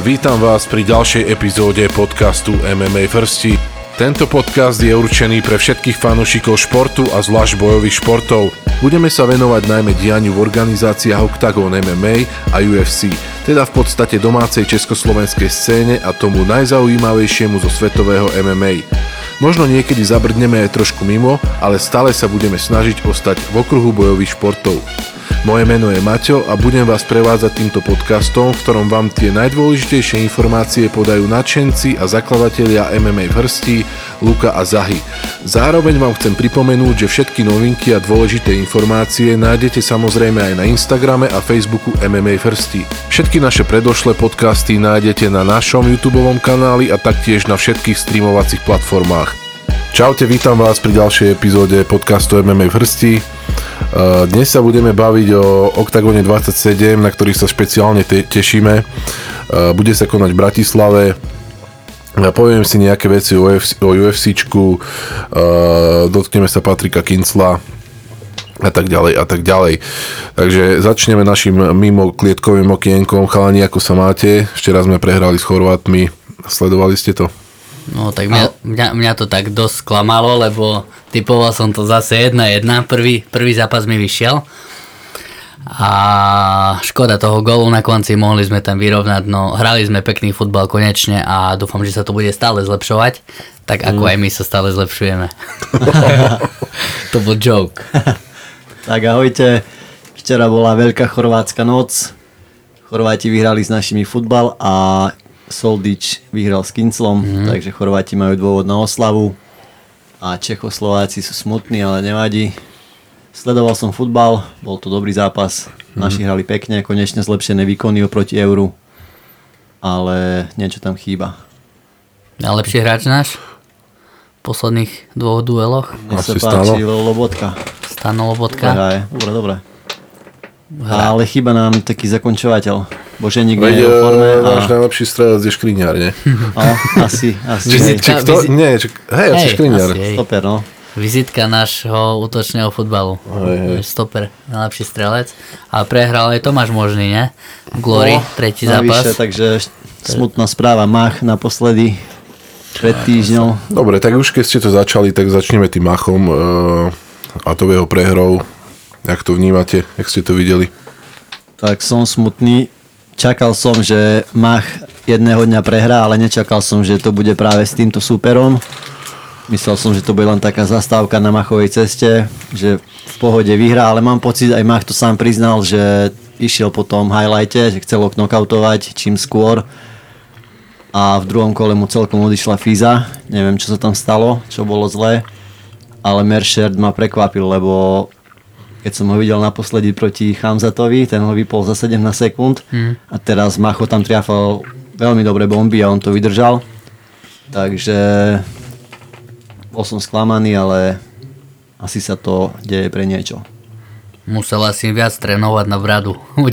Vítam vás pri ďalšej epizóde podcastu MMA Firsti. Tento podcast je určený pre všetkých fanúšikov športu a zvlášť bojových športov. Budeme sa venovať najmä dianiu v organizáciách Octagon MMA a UFC, teda v podstate domácej československej scéne a tomu najzaujímavejšiemu zo svetového MMA. Možno niekedy zabrdneme aj trošku mimo, ale stále sa budeme snažiť ostať v okruhu bojových športov. Moje meno je Maťo a budem vás prevádzať týmto podcastom, v ktorom vám tie najdôležitejšie informácie podajú nadšenci a zakladatelia MMA vrstí Luka a Zahy. Zároveň vám chcem pripomenúť, že všetky novinky a dôležité informácie nájdete samozrejme aj na Instagrame a Facebooku MMA vrstí. Všetky naše predošlé podcasty nájdete na našom YouTube kanáli a taktiež na všetkých streamovacích platformách. Čaute, vítam vás pri ďalšej epizóde podcastu MMA vrstí. Eh, dnes sa budeme baviť o Octagone 27, na ktorý sa špeciálne te- tešíme. Eh, bude sa konať v Bratislave. Poviem si nejaké veci o, UFC, o UFCčku, eh, dotkneme sa Patrika Kincla a tak ďalej a tak ďalej. Takže začneme našim mimo klietkovým okienkom. Chalani, ako sa máte? Včera sme prehrali s Chorvátmi. Sledovali ste to? No tak mňa, mňa, mňa to tak dosť sklamalo, lebo typoval som to zase 1-1, prvý, prvý zápas mi vyšiel. A škoda toho golu na konci, mohli sme tam vyrovnať, no hrali sme pekný futbal konečne a dúfam, že sa to bude stále zlepšovať, tak ako mm. aj my sa stále zlepšujeme. to bol joke. tak ahojte, včera bola veľká chorvátska noc, Chorváti vyhrali s našimi futbal a Soldič vyhral s Kinclom, mm-hmm. takže Chorváti majú dôvod na oslavu a Čechoslováci sú smutní, ale nevadí. Sledoval som futbal, bol to dobrý zápas, mm-hmm. naši hrali pekne, konečne zlepšené výkony oproti euru, ale niečo tam chýba. Najlepší hráč náš? V posledných dvoch dueloch? Mne sa páči Lobotka. Stano Lobotka. Dobre, dobre. Ale chýba nám taký zakončovateľ. Boženík nie je v forme. A... Náš najlepší strelec je Škriňar, nie? O, asi, asi. Vizitka, kto? Vizit... Nie, či... hej, asi Škriňar. Stoper, no. Vizitka nášho útočného futbalu. Hej, hej. Stoper, najlepší strelec. A prehral aj Tomáš Možný, nie? Glory, no, tretí zápas. Takže smutná správa. Mach naposledy pred týždňom. Dobre, tak už keď ste to začali, tak začneme tým Machom uh, a to jeho prehrou. Jak to vnímate? Jak ste to videli? Tak som smutný. Čakal som, že Mach jedného dňa prehrá, ale nečakal som, že to bude práve s týmto súperom. Myslel som, že to bude len taká zastávka na Machovej ceste, že v pohode vyhrá, ale mám pocit, aj Mach to sám priznal, že išiel po tom highlighte, že chcel knockoutovať čím skôr a v druhom kole mu celkom odišla Fiza. Neviem, čo sa tam stalo, čo bolo zlé, ale Mersherd ma prekvapil, lebo keď som ho videl naposledy proti Chamzatovi, ten ho vypol za 17 sekúnd hmm. a teraz Macho tam triafal veľmi dobré bomby a on to vydržal. Takže bol som sklamaný, ale asi sa to deje pre niečo. Musel asi viac trénovať na bradu u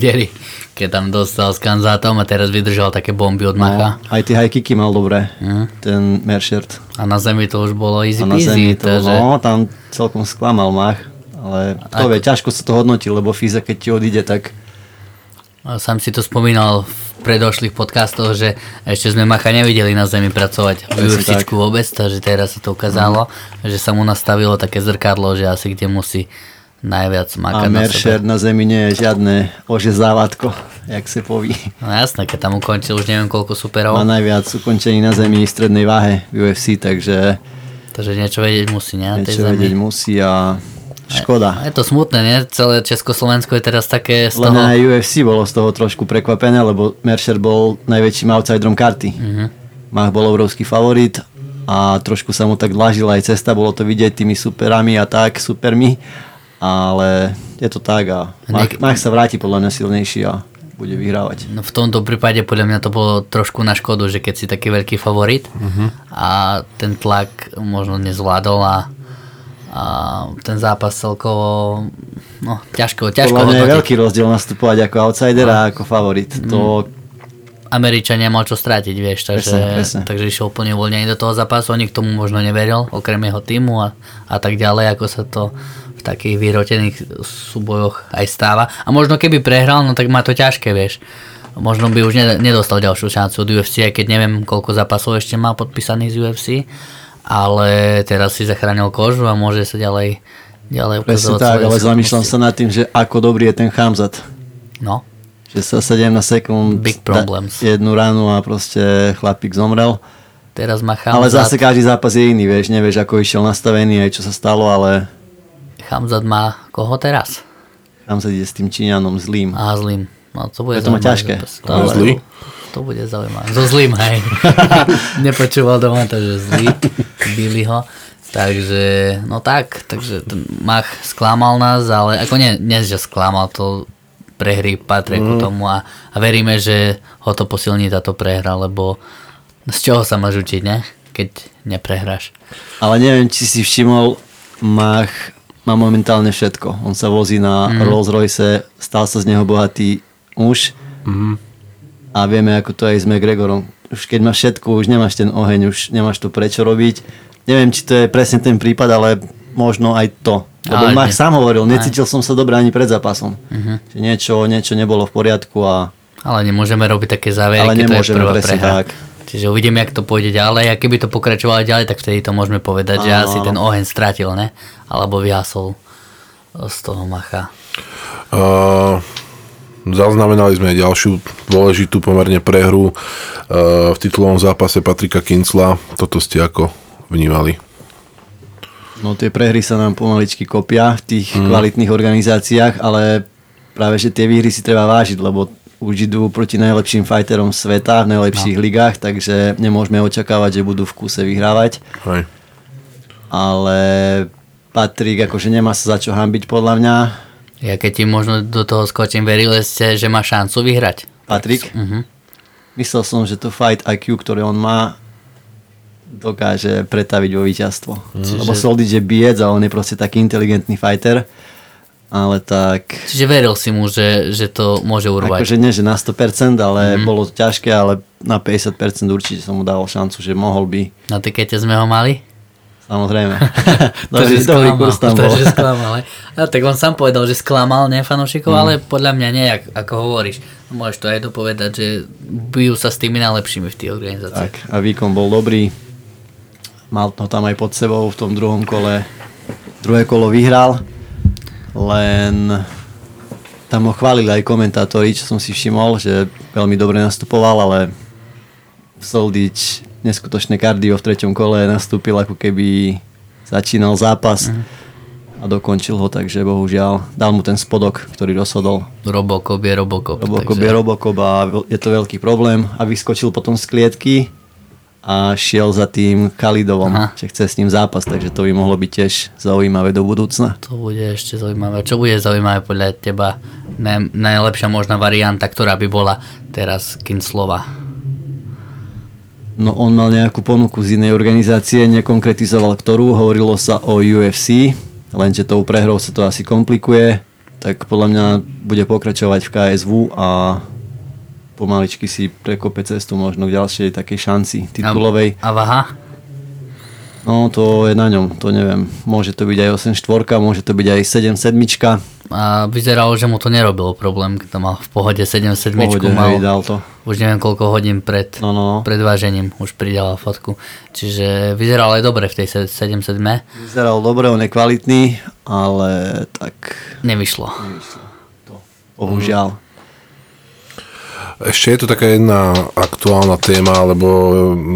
keď tam dostal s kanzátom a teraz vydržal také bomby od no, Macha. Aj tie high kicky mal dobre, hmm. ten Merchert. A na zemi to už bolo easy a na zemi to, takže... no, tam celkom sklamal Mach ale to vie, ťažko sa to hodnotí, lebo Fiza keď ti odíde, tak... Sam si to spomínal v predošlých podcastoch, že ešte sme Macha nevideli na zemi pracovať v Jurčičku vôbec, takže teraz sa to ukázalo, mm. že sa mu nastavilo také zrkadlo, že asi kde musí najviac makať A Mercer na, na zemi nie je žiadne ože závadko, jak sa poví. No jasné, keď tam ukončil už neviem koľko superov. Má najviac ukončení na zemi v strednej váhe v UFC, takže... Takže niečo vedieť musí, nie? Niečo vedieť musí a Škoda. Je to smutné, nie? Celé Československo je teraz také z toho... Len aj UFC bolo z toho trošku prekvapené, lebo Mercer bol najväčším outsiderom karty. Uh-huh. Mach bol obrovský favorit a trošku sa mu tak dlažila aj cesta, bolo to vidieť tými superami a tak, supermi, ale je to tak a Mach, Mach sa vráti podľa mňa silnejší a bude vyhrávať. No v tomto prípade podľa mňa to bolo trošku na škodu, že keď si taký veľký favorit uh-huh. a ten tlak možno nezvládol a a ten zápas celkovo no, ťažko, ťažko Podľa mňa je veľký rozdiel nastupovať ako outsider a ako favorit. Mm. To... Američan nemal čo strátiť, vieš, takže, presne, presne. takže išiel úplne voľne do toho zápasu, oni k tomu možno neveril, okrem jeho týmu a, a tak ďalej, ako sa to v takých vyrotených súbojoch aj stáva. A možno keby prehral, no tak má to ťažké, vieš možno by už ne- nedostal ďalšiu šancu od UFC, aj keď neviem, koľko zápasov ešte má podpísaných z UFC, ale teraz si zachránil kožu a môže sa ďalej, ďalej Presne ukazovať tak, svoje ale zamýšľam sa nad tým, že ako dobrý je ten Chamzat. No, Že sa 17 sekúnd Big problems. jednu ránu a proste chlapík zomrel. teraz má Ale Chamzat, zase každý zápas je iný, vieš, nevieš ako išiel nastavený aj čo sa stalo, ale Chamzat má koho teraz? sa ide s tým Číňanom zlým. A zlým. No to bude Je to ťažké. zápas. To, Ale zlý? To bude zaujímavé. So zlým, hej. Nepočúval doma to, že zlý. Bili ho. Takže, no tak, takže ten Mach sklamal nás, ale ako nie, nie že sklamal, to prehry patrí ku tomu a, a veríme, že ho to posilní táto prehra, lebo z čoho sa máš učiť, ne? Keď neprehráš. Ale neviem, či si všimol, Mach má momentálne všetko. On sa vozí na mm. Rolls Royce, stal sa z neho bohatý muž Mhm. A vieme, ako to aj s McGregorom. Už keď máš všetko, už nemáš ten oheň, už nemáš to prečo robiť. Neviem, či to je presne ten prípad, ale možno aj to. Lebo nie. sám hovoril, necítil som sa dobre ani pred zápasom. Mhm. Že niečo, niečo nebolo v poriadku a Ale nemôžeme robiť také závery, Ale keď to je prvá prehra. tak. Čiže uvidíme, jak to pôjde ďalej a keby to pokračovalo ďalej, tak vtedy to môžeme povedať, že Áno, asi áno. ten oheň stratil, ne? Alebo vyhasol z toho macha. Uh, zaznamenali sme aj ďalšiu dôležitú pomerne prehru uh, v titulovom zápase Patrika Kincla. Toto ste ako vnímali? No tie prehry sa nám pomaličky kopia v tých mm. kvalitných organizáciách, ale práve že tie výhry si treba vážiť, lebo už idú proti najlepším fighterom sveta v najlepších no. ligách, takže nemôžeme očakávať, že budú v kuse vyhrávať. Hej. Ale Patrik akože nemá sa za čo hambiť podľa mňa. Ja keď ti možno do toho skočím, verili ste, že má šancu vyhrať? Patrik, Mhm. myslel som, že to fight IQ, ktoré on má, dokáže pretaviť vo víťazstvo. Mm. Lebo Soldic je biec a on je proste taký inteligentný fighter, ale tak... Čiže veril si mu, že, že to môže urvať. Akože nie, že na 100%, ale mm. bolo to ťažké, ale na 50% určite som mu dal šancu, že mohol by. Na tikete sme ho mali? Samozrejme. Dobrý, dobrý sklamal. kurz tam bol. Takže sklamal. hej. A tak on sám povedal, že sklamal, ne fanúšikov, Mm. ale podľa mňa nie, ako, ako hovoríš. Môžeš to aj dopovedať, že bijú sa s tými najlepšími v tých organizáciách. Tak, a výkon bol dobrý. Mal to tam aj pod sebou v tom druhom kole. Druhé kolo vyhral, len tam ho chválili aj komentátori, čo som si všimol, že veľmi dobre nastupoval, ale Soldič neskutočné kardio v treťom kole nastúpil ako keby začínal zápas a dokončil ho, takže bohužiaľ dal mu ten spodok, ktorý rozhodol. Robokop je Robokop. Robokop takže- je Robokop a je to veľký problém a vyskočil potom z klietky a šiel za tým Kalidovom, Aha. že chce s ním zápas, takže to by mohlo byť tiež zaujímavé do budúcna. To bude ešte zaujímavé. Čo bude zaujímavé podľa teba? Naj, najlepšia možná varianta, ktorá by bola teraz Kinslova. No on mal nejakú ponuku z inej organizácie, nekonkretizoval ktorú, hovorilo sa o UFC, lenže tou prehrou sa to asi komplikuje, tak podľa mňa bude pokračovať v KSV a pomaličky si prekope cestu možno k ďalšej takej šanci titulovej. A, váha? No to je na ňom, to neviem. Môže to byť aj 8 4 môže to byť aj 7 7 A vyzeralo, že mu to nerobilo problém, keď to mal v pohode 7 7 Pohode, mal to. už neviem koľko hodín pred, No, no, no. pred vážením, už pridala fotku. Čiže vyzeral aj dobre v tej 7 7 Vyzeral dobre, on je kvalitný, ale tak Nevyšlo. bohužiaľ. Ešte je tu taká jedna aktuálna téma, alebo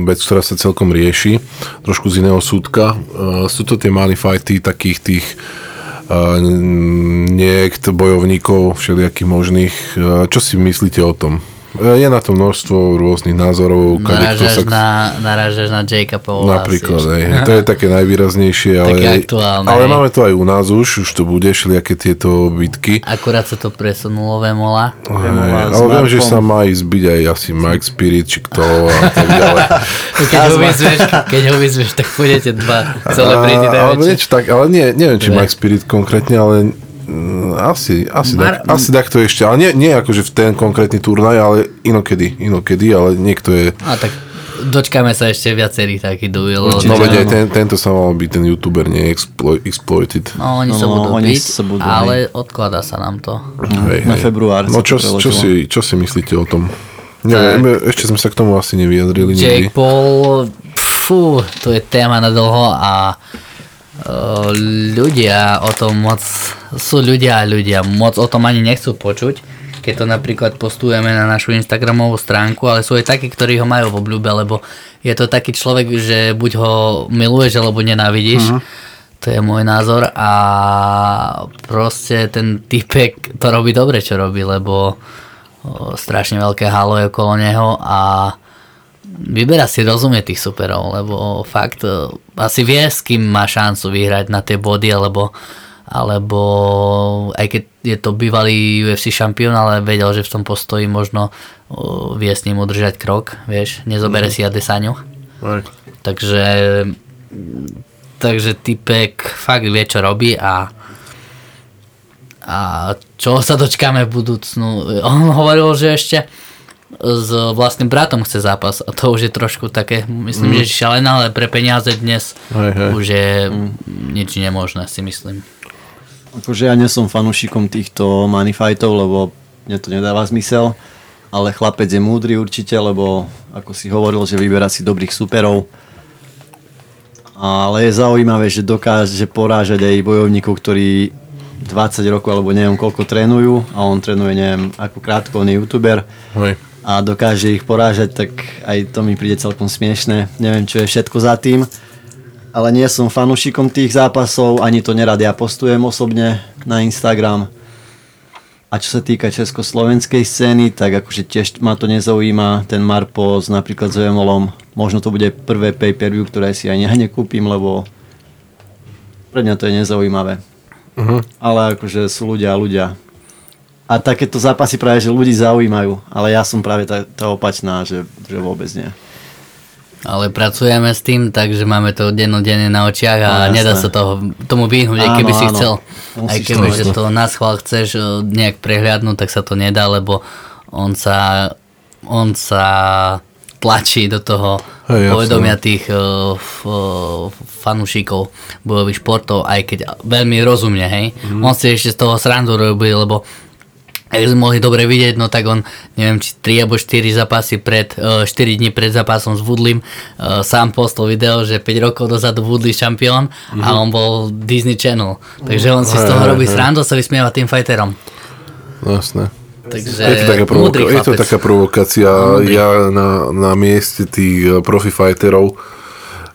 vec, ktorá sa celkom rieši, trošku z iného súdka. Uh, sú to tie malé fighty takých tých uh, niekt bojovníkov všelijakých možných. Uh, čo si myslíte o tom? Je na to množstvo rôznych názorov. Narážaš na, narážaš na Jakea Paula. Napríklad, že? To je také najvýraznejšie, ale, Také aktuálne, ale hej. máme to aj u nás už, už to bude, všelijaké tieto bitky. Akurát sa to presunulo Vemola. Ale viem, že sa má ísť byť aj asi Mike Spirit, či kto a tak ďalej. Keď ho vyzveš, keď ho vyzveš, tak pôjdete dva celebrity A- alebo najväčšie. niečo tak, ale nie, neviem, či. Mike Spirit konkrétne, ale asi, asi, Mar- tak, asi takto ešte, ale nie, nie akože v ten konkrétny turnaj, ale inokedy, inokedy, ale niekto je A tak dočkáme sa ešte viacerých takých duelov. No veď aj ten, tento sa mal byť ten youtuber nie explo, exploited. No oni No, sa budú oni byť, sa budú, ale odkladá sa nám to. Hej, na hej. február No čo, čo, si, čo si myslíte o tom? Neviem, ešte sme sa k tomu asi nevyjadrili nikdy. Jake Paul, fú, to je téma na dlho a ľudia o tom moc, sú ľudia a ľudia, moc o tom ani nechcú počuť, keď to napríklad postujeme na našu Instagramovú stránku, ale sú aj takí, ktorí ho majú v obľúbe, lebo je to taký človek, že buď ho miluješ, alebo nenávidíš. To je môj názor a proste ten typek to robí dobre, čo robí, lebo strašne veľké halo je okolo neho a vyberá si rozumie tých superov, lebo fakt e, asi vie, s kým má šancu vyhrať na tie body, alebo, alebo aj keď je to bývalý UFC šampión, ale vedel, že v tom postoji možno o, vie s ním udržať krok, vieš, nezobere si Adesaňu. Hej. Takže takže typek fakt vie, čo robí a a čo sa dočkáme v budúcnu. On hovoril, že ešte s vlastným bratom chce zápas a to už je trošku také, myslím, že šialené, ale pre peniaze dnes Hej, hej. už je nič nemožné, si myslím. Akože ja nie som fanúšikom týchto money fightov, lebo mne to nedáva zmysel, ale chlapec je múdry určite, lebo ako si hovoril, že vyberá si dobrých superov. Ale je zaujímavé, že dokáže porážať aj bojovníkov, ktorí 20 rokov alebo neviem koľko trénujú a on trénuje neviem ako krátko, on je youtuber Hej. A dokáže ich porážať, tak aj to mi príde celkom smiešne. Neviem, čo je všetko za tým. Ale nie som fanúšikom tých zápasov, ani to nerad ja postujem osobne na Instagram. A čo sa týka československej scény, tak akože tiež ma to nezaujíma. Ten napríklad s Vemolom. Možno to bude prvé pay-per-view, ktoré si aj ja nekúpim, lebo pre mňa to je nezaujímavé. Uh-huh. Ale akože sú ľudia a ľudia. A takéto zápasy práve, že ľudí zaujímajú. Ale ja som práve tá, tá opačná, že, že vôbec nie. Ale pracujeme s tým, takže máme to dennodenne na očiach a No, nedá sa toho, tomu vyhnúť, aj Áno, keby si áno. chcel. Musíš Aj to keby, že to na schvál chceš e, nejak prehľadnúť, tak sa to nedá, lebo on sa, on sa tlačí do toho Hej, povedomia tých uh, f, uh, fanúšikov bojových športov, aj keď veľmi rozumne, hej. Mhm. On si ešte z toho srandu robí, lebo ak sme mohli dobre vidieť, no tak on, neviem, či 3 alebo 4 zápasy pred, uh, 4 dní pred zápasom s Woodlim uh, sám postol video, že 5 rokov dozadu Woodley šampión a on bol Disney Channel. Takže on si z toho robí srandu, sa vysmieva tým fighterom. No, jasné. Takže Je to taká, múdry provoka- je to taká provokácia. Ja na, na mieste tých eh, profi fighterov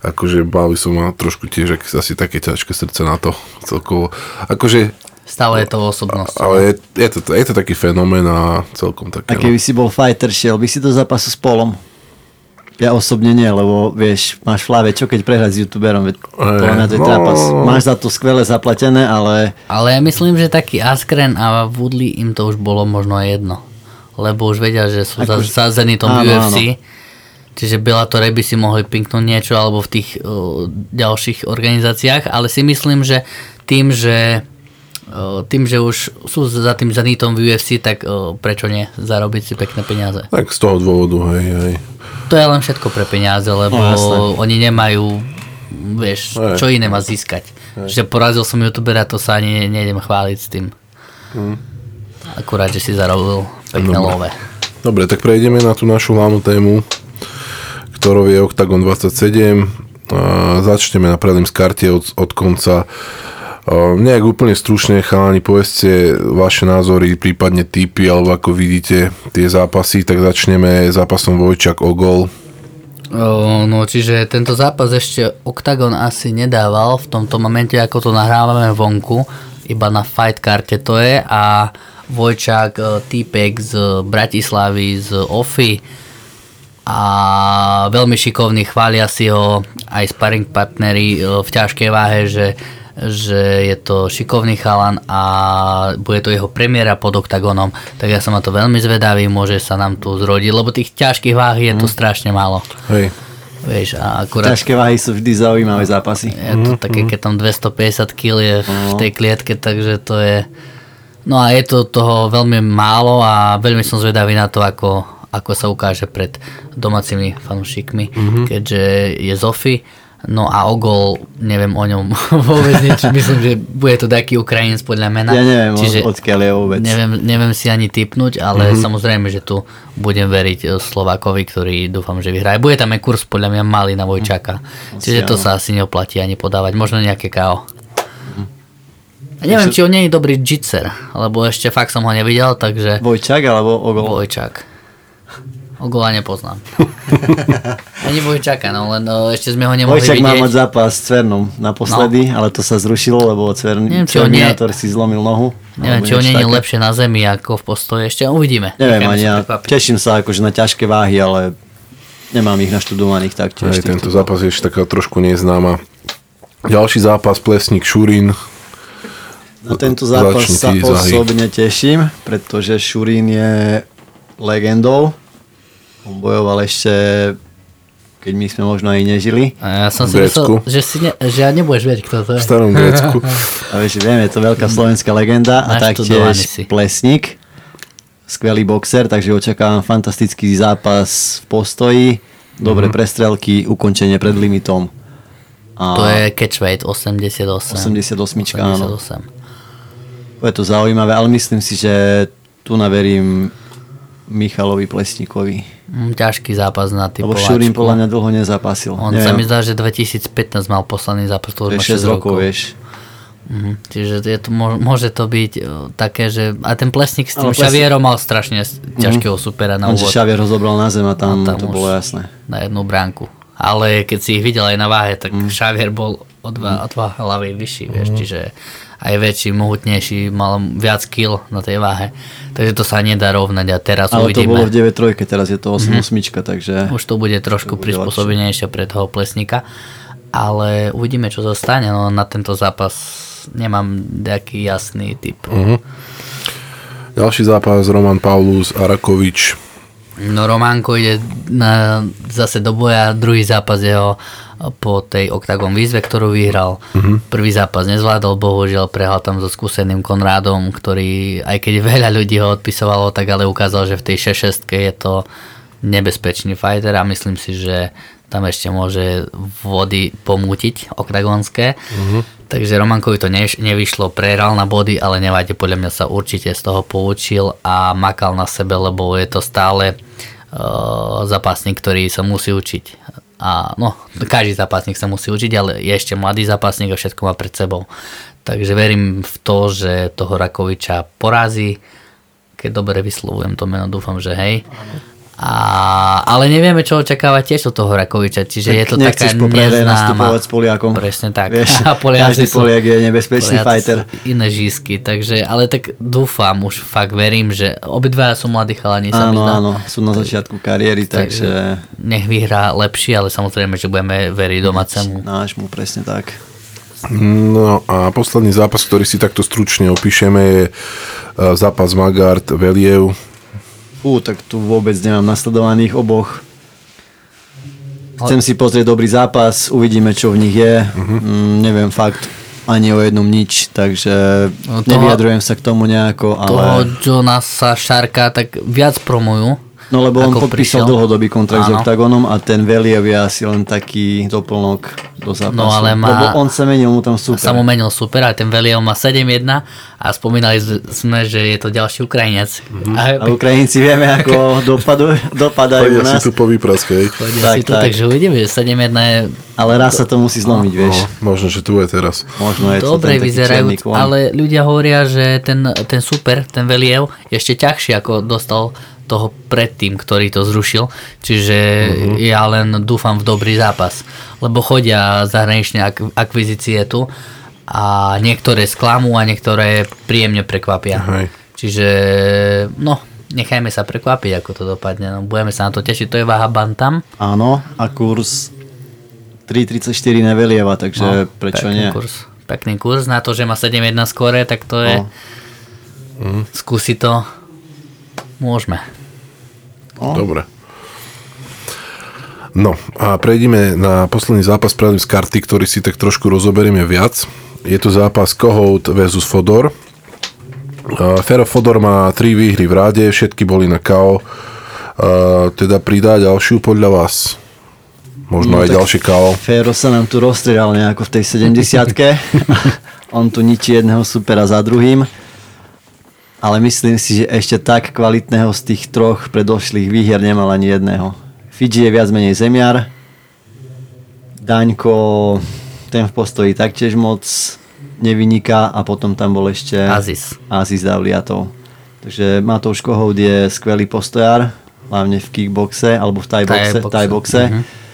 akože mal by som mal trošku tiež asi také ťažké srdce na to celkovo. Akože, Stále je to osobnosť. ale je, je, to, je to taký fenomén a celkom také. A keby si bol fighter, šiel by si do zápasu s Polom? Ja osobne nie, lebo vieš, máš v hlave, čo keď prehrať s youtuberom, veď podľa mňa to je no. Máš za to skvele zaplatené, ale Ale ja myslím, že taký Askren a Woodley im to už bolo možno aj jedno. Lebo už vedia, že sú Akože- za, za Zenitom áno, UFC. Čiže Bellator by si mohli pinknúť niečo alebo v tých uh, ďalších organizáciách, ale si myslím, že tým, že tým, že už sú za tým Zenitom v UFC, tak uh, prečo nie zarobiť si pekné peniaze. Tak z toho dôvodu, hej, hej. To je len všetko pre peniaze, lebo No, oni nemajú, vieš, Hej. čo iné má získať. Že porazil som youtubera, to sa ani ne- nejdem chváliť s tým. Akurát, že si zarobil pekné Dobre. love. Dobre, tak prejdeme na tú našu hlavnú tému, ktorou je Octagon 27. A začneme na predným z karte od, od konca. A nejak úplne stručne, chalani, povedzte vaše názory, prípadne typy, alebo ako vidíte tie zápasy, tak začneme zápasom Vojčak o gol. O, no, čiže tento zápas ešte Octagon asi nedával v tomto momente, ako to nahrávame vonku, iba na fight karte to je a Vojčák e, týpek z Bratislavy, z OFI a veľmi šikovný, chvália si ho aj sparring partnery e, v ťažkej váhe, že, že je to šikovný chalan a bude to jeho premiéra pod oktagonom, tak ja som na to veľmi zvedavý, môže sa nám tu zrodiť, lebo tých ťažkých váh je tu strašne málo. Hej, Vieš, a akurát ťažké váhy sú vždy zaujímavé zápasy. je to také, keď tam 250 kg je v tej klietke, takže to je... No a je to toho veľmi málo a veľmi som zvedavý na to, ako, ako sa ukáže pred domácimi fanúšikmi, mm-hmm. keďže je Zofi, No a o gol, neviem o ňom vôbec nič. Myslím, že bude to taký Ukrajinec podľa mena. Ja neviem, Čiže odkiaľ je vôbec. Neviem, neviem si ani typnúť, ale mm-hmm. samozrejme, že tu budem veriť eh, Slovákovi, ktorý dúfam, že vyhraje. Bude tam aj kurz podľa mňa malý na Vojčaka. Mm-hmm. Čiže to sa asi neoplatí ani podávať. Možno nejaké KO. Mm-hmm. A neviem, či on nie je dobrý jitser, lebo ešte fakt som ho nevidel, takže... Vojčak alebo Ogol? Vojčak. Ogola nepoznám. Ani Vojčaka, no len no, ešte sme ho nemohli Vojčak vidieť. má mať zápas s Cvernom naposledy, no. ale to sa zrušilo, lebo Cvern, Neviem, Cverninátor nie... si zlomil nohu. Neviem, či on nie je lepšie na zemi ako v postoji, ešte uvidíme. Neviem ani ja, teším sa akože na ťažké váhy, ale nemám ich naštudovaných tak tiež. Aj tento zápas je ešte taká trošku neznáma. Ďalší zápas Plesník Šurín. Na tento zápas sa osobne teším, pretože Šurín je legendou on bojoval ešte, keď my sme možno aj nežili. A ja som si myslel, že, si ne, že ja nebudeš vedieť, kto to je. V starom Grécku. A vieš, viem, je to veľká slovenská legenda a taktiež plesník. Skvelý boxer, takže očakávam fantastický zápas v postoji, dobré mm-hmm. prestrelky, ukončenie pred limitom. A to je catchweight 88. 88, 88. áno. Je to zaujímavé, ale myslím si, že tu naverím Michalovi Plesníkovi. Mm, ťažký zápas na typovačku. Lebo Šurín podľa mňa dlho nezapasil. On Neviem. sa mi zdá, že 2015 mal posledný zápas, to už 6 rokov. rokov. vieš. Mhm. Čiže je to, môže to byť uh, také, že a ten Plesník s tým plesník... Šavierom mal strašne ťažkého mhm. supera na úvod. Šavier ho zobral na zem a tam, a tam to bolo jasné. Na jednu bránku. Ale keď si ich videl aj na váhe, tak mm. Šavier bol o dva, mm. o dva hlavy vyšší, vieš, mm. čiže aj väčší, mohutnejší, mal viac kill na tej váhe. Takže to sa nedá rovnať a teraz Ale uvidíme. Ale to bolo v 9-3, teraz je to 8 mm-hmm. takže... Už to bude trošku prispôsobenejšie pre toho plesníka. Ale uvidíme, čo zostane. No, na tento zápas nemám nejaký jasný typ. Mm-hmm. Ďalší zápas Roman Paulus Arakovič. No Románko ide na, zase do boja, druhý zápas jeho po tej Octagon výzve, ktorú vyhral. Uh-huh. Prvý zápas nezvládol, bohužiaľ prehral tam so skúseným Konrádom, ktorý, aj keď veľa ľudí ho odpisovalo, tak ale ukázal, že v tej 6 je to nebezpečný fighter a myslím si, že tam ešte môže vody pomútiť oktagonské. Uh-huh. Takže Romankovi to ne, nevyšlo, prehral na body, ale nevadí, podľa mňa sa určite z toho poučil a makal na sebe, lebo je to stále uh, zápasník, ktorý sa musí učiť a no, každý zápasník sa musí učiť, ale je ešte mladý zápasník a všetko má pred sebou. Takže verím v to, že toho Rakoviča porazí, keď dobre vyslovujem to meno, dúfam, že hej. A, ale nevieme, čo očakávať tiež od toho Rakoviča, čiže tak je to taká neznáma. s Poliakom. Presne tak. Vieš, a Poliaci každý Poliak je nebezpečný fighter. Iné žísky, takže, ale tak dúfam, už fakt verím, že obidva sú mladí chalani. Áno, áno, sú na začiatku kariéry, takže... takže... Nech vyhrá lepší, ale samozrejme, že budeme veriť domácemu. Nášmu, presne tak. No a posledný zápas, ktorý si takto stručne opíšeme je e, zápas Magard Veliev Fú, tak tu vôbec nemám nasledovaných oboch. Chcem si pozrieť dobrý zápas, uvidíme, čo v nich je. Uh-huh. Mm, neviem fakt ani o jednom nič, takže no toho, nevyjadrujem sa k tomu nejako. Ale... Toho Jonasa Šarka tak viac promujú. No lebo on podpísal prišiel. dlhodobý kontrakt Áno. s Octagonom a ten Veliev je asi len taký doplnok do zápasu. No ale má... Lebo on sa menil mu tam super. Sa mu menil super a ten Veliev má 7-1 a spomínali sme, že je to ďalší Ukrajinec. Mm-hmm. A, a Ukrajinci vieme, ako dopadu, dopadajú u nás. si tu po výpraskej. Tak, tu, tak. Takže uvidíme, že 7-1 je... Ale raz sa to musí zlomiť, no, vieš. No, možno, že tu je teraz. Možno je Dobre vyzerajú, ale ľudia hovoria, že ten, ten super, ten Veliev je ešte ťažší, ako dostal toho predtým, ktorý to zrušil. Čiže uh-huh. ja len dúfam v dobrý zápas. Lebo chodia zahraničné ak- akvizície tu a niektoré sklamú a niektoré príjemne prekvapia. Uh-huh. Čiže no, nechajme sa prekvapiť, ako to dopadne. No, budeme sa na to tešiť. To je váha Bantam. Áno, a kurz 3.34 nevelieva, takže no, prečo nie? Kurz. Pekný kurz na to, že má 7.1 skore, tak to je... No. Mm. Skúsi to Môžeme. No. Dobre. No a prejdeme na posledný zápas pravdým z karty, ktorý si tak trošku rozoberieme viac. Je to zápas Kohout versus Fodor. Fero Fodor má tri výhry v ráde, všetky boli na KO. Teda pridá ďalšiu podľa vás? Možno No, aj ďalšie KO. Fero sa nám tu rozstrieľal nejako v tej 70 On tu ničí jedného supera za druhým. Ale myslím si, že ešte tak kvalitného z tých troch predošlých výhier nemal ani jedného. Fidži je viac menej zemiar. Daňko, ten v postoji taktiež moc nevyniká a potom tam bol ešte Aziz. Aziz Davliatov. Takže Matouš Kohout je skvelý postojár, hlavne v kickboxe alebo v thai boxe. Thai Thai boxe. boxe. Mhm.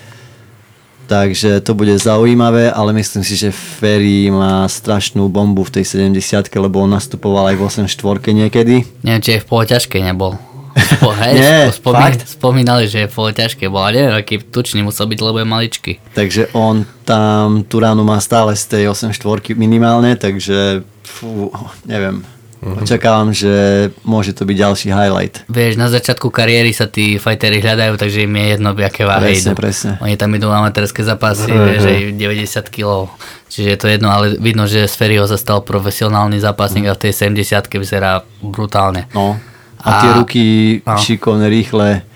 Takže to bude zaujímavé, ale myslím si, že Ferry má strašnú bombu v tej 70 lebo on nastupoval aj v 8 niekedy. Neviem, či aj v poloťažkej nebol. Spo, hej, Nie, spomí, fakt? spomínali, že je v poloťažkej bol, ale neviem, aký tučný musel byť, lebo je maličký. Takže on tam tú ránu má stále z tej 8 minimálne, takže fú, neviem. Mhm. Očakávam, že môže to byť ďalší highlight. Vieš, na začiatku kariéry sa tí fightery hľadajú, takže im je jedno, aké váhe Presne, idú. presne. Oni tam idú amatérske zápasy, Hej, vieš, hej. aj 90 kg. Čiže je to jedno, ale vidno, že z Ferryho sa stal profesionálny zápasník a v tej 70 vyzerá brutálne. No. A, tie A- ruky no. šikovné, rýchle,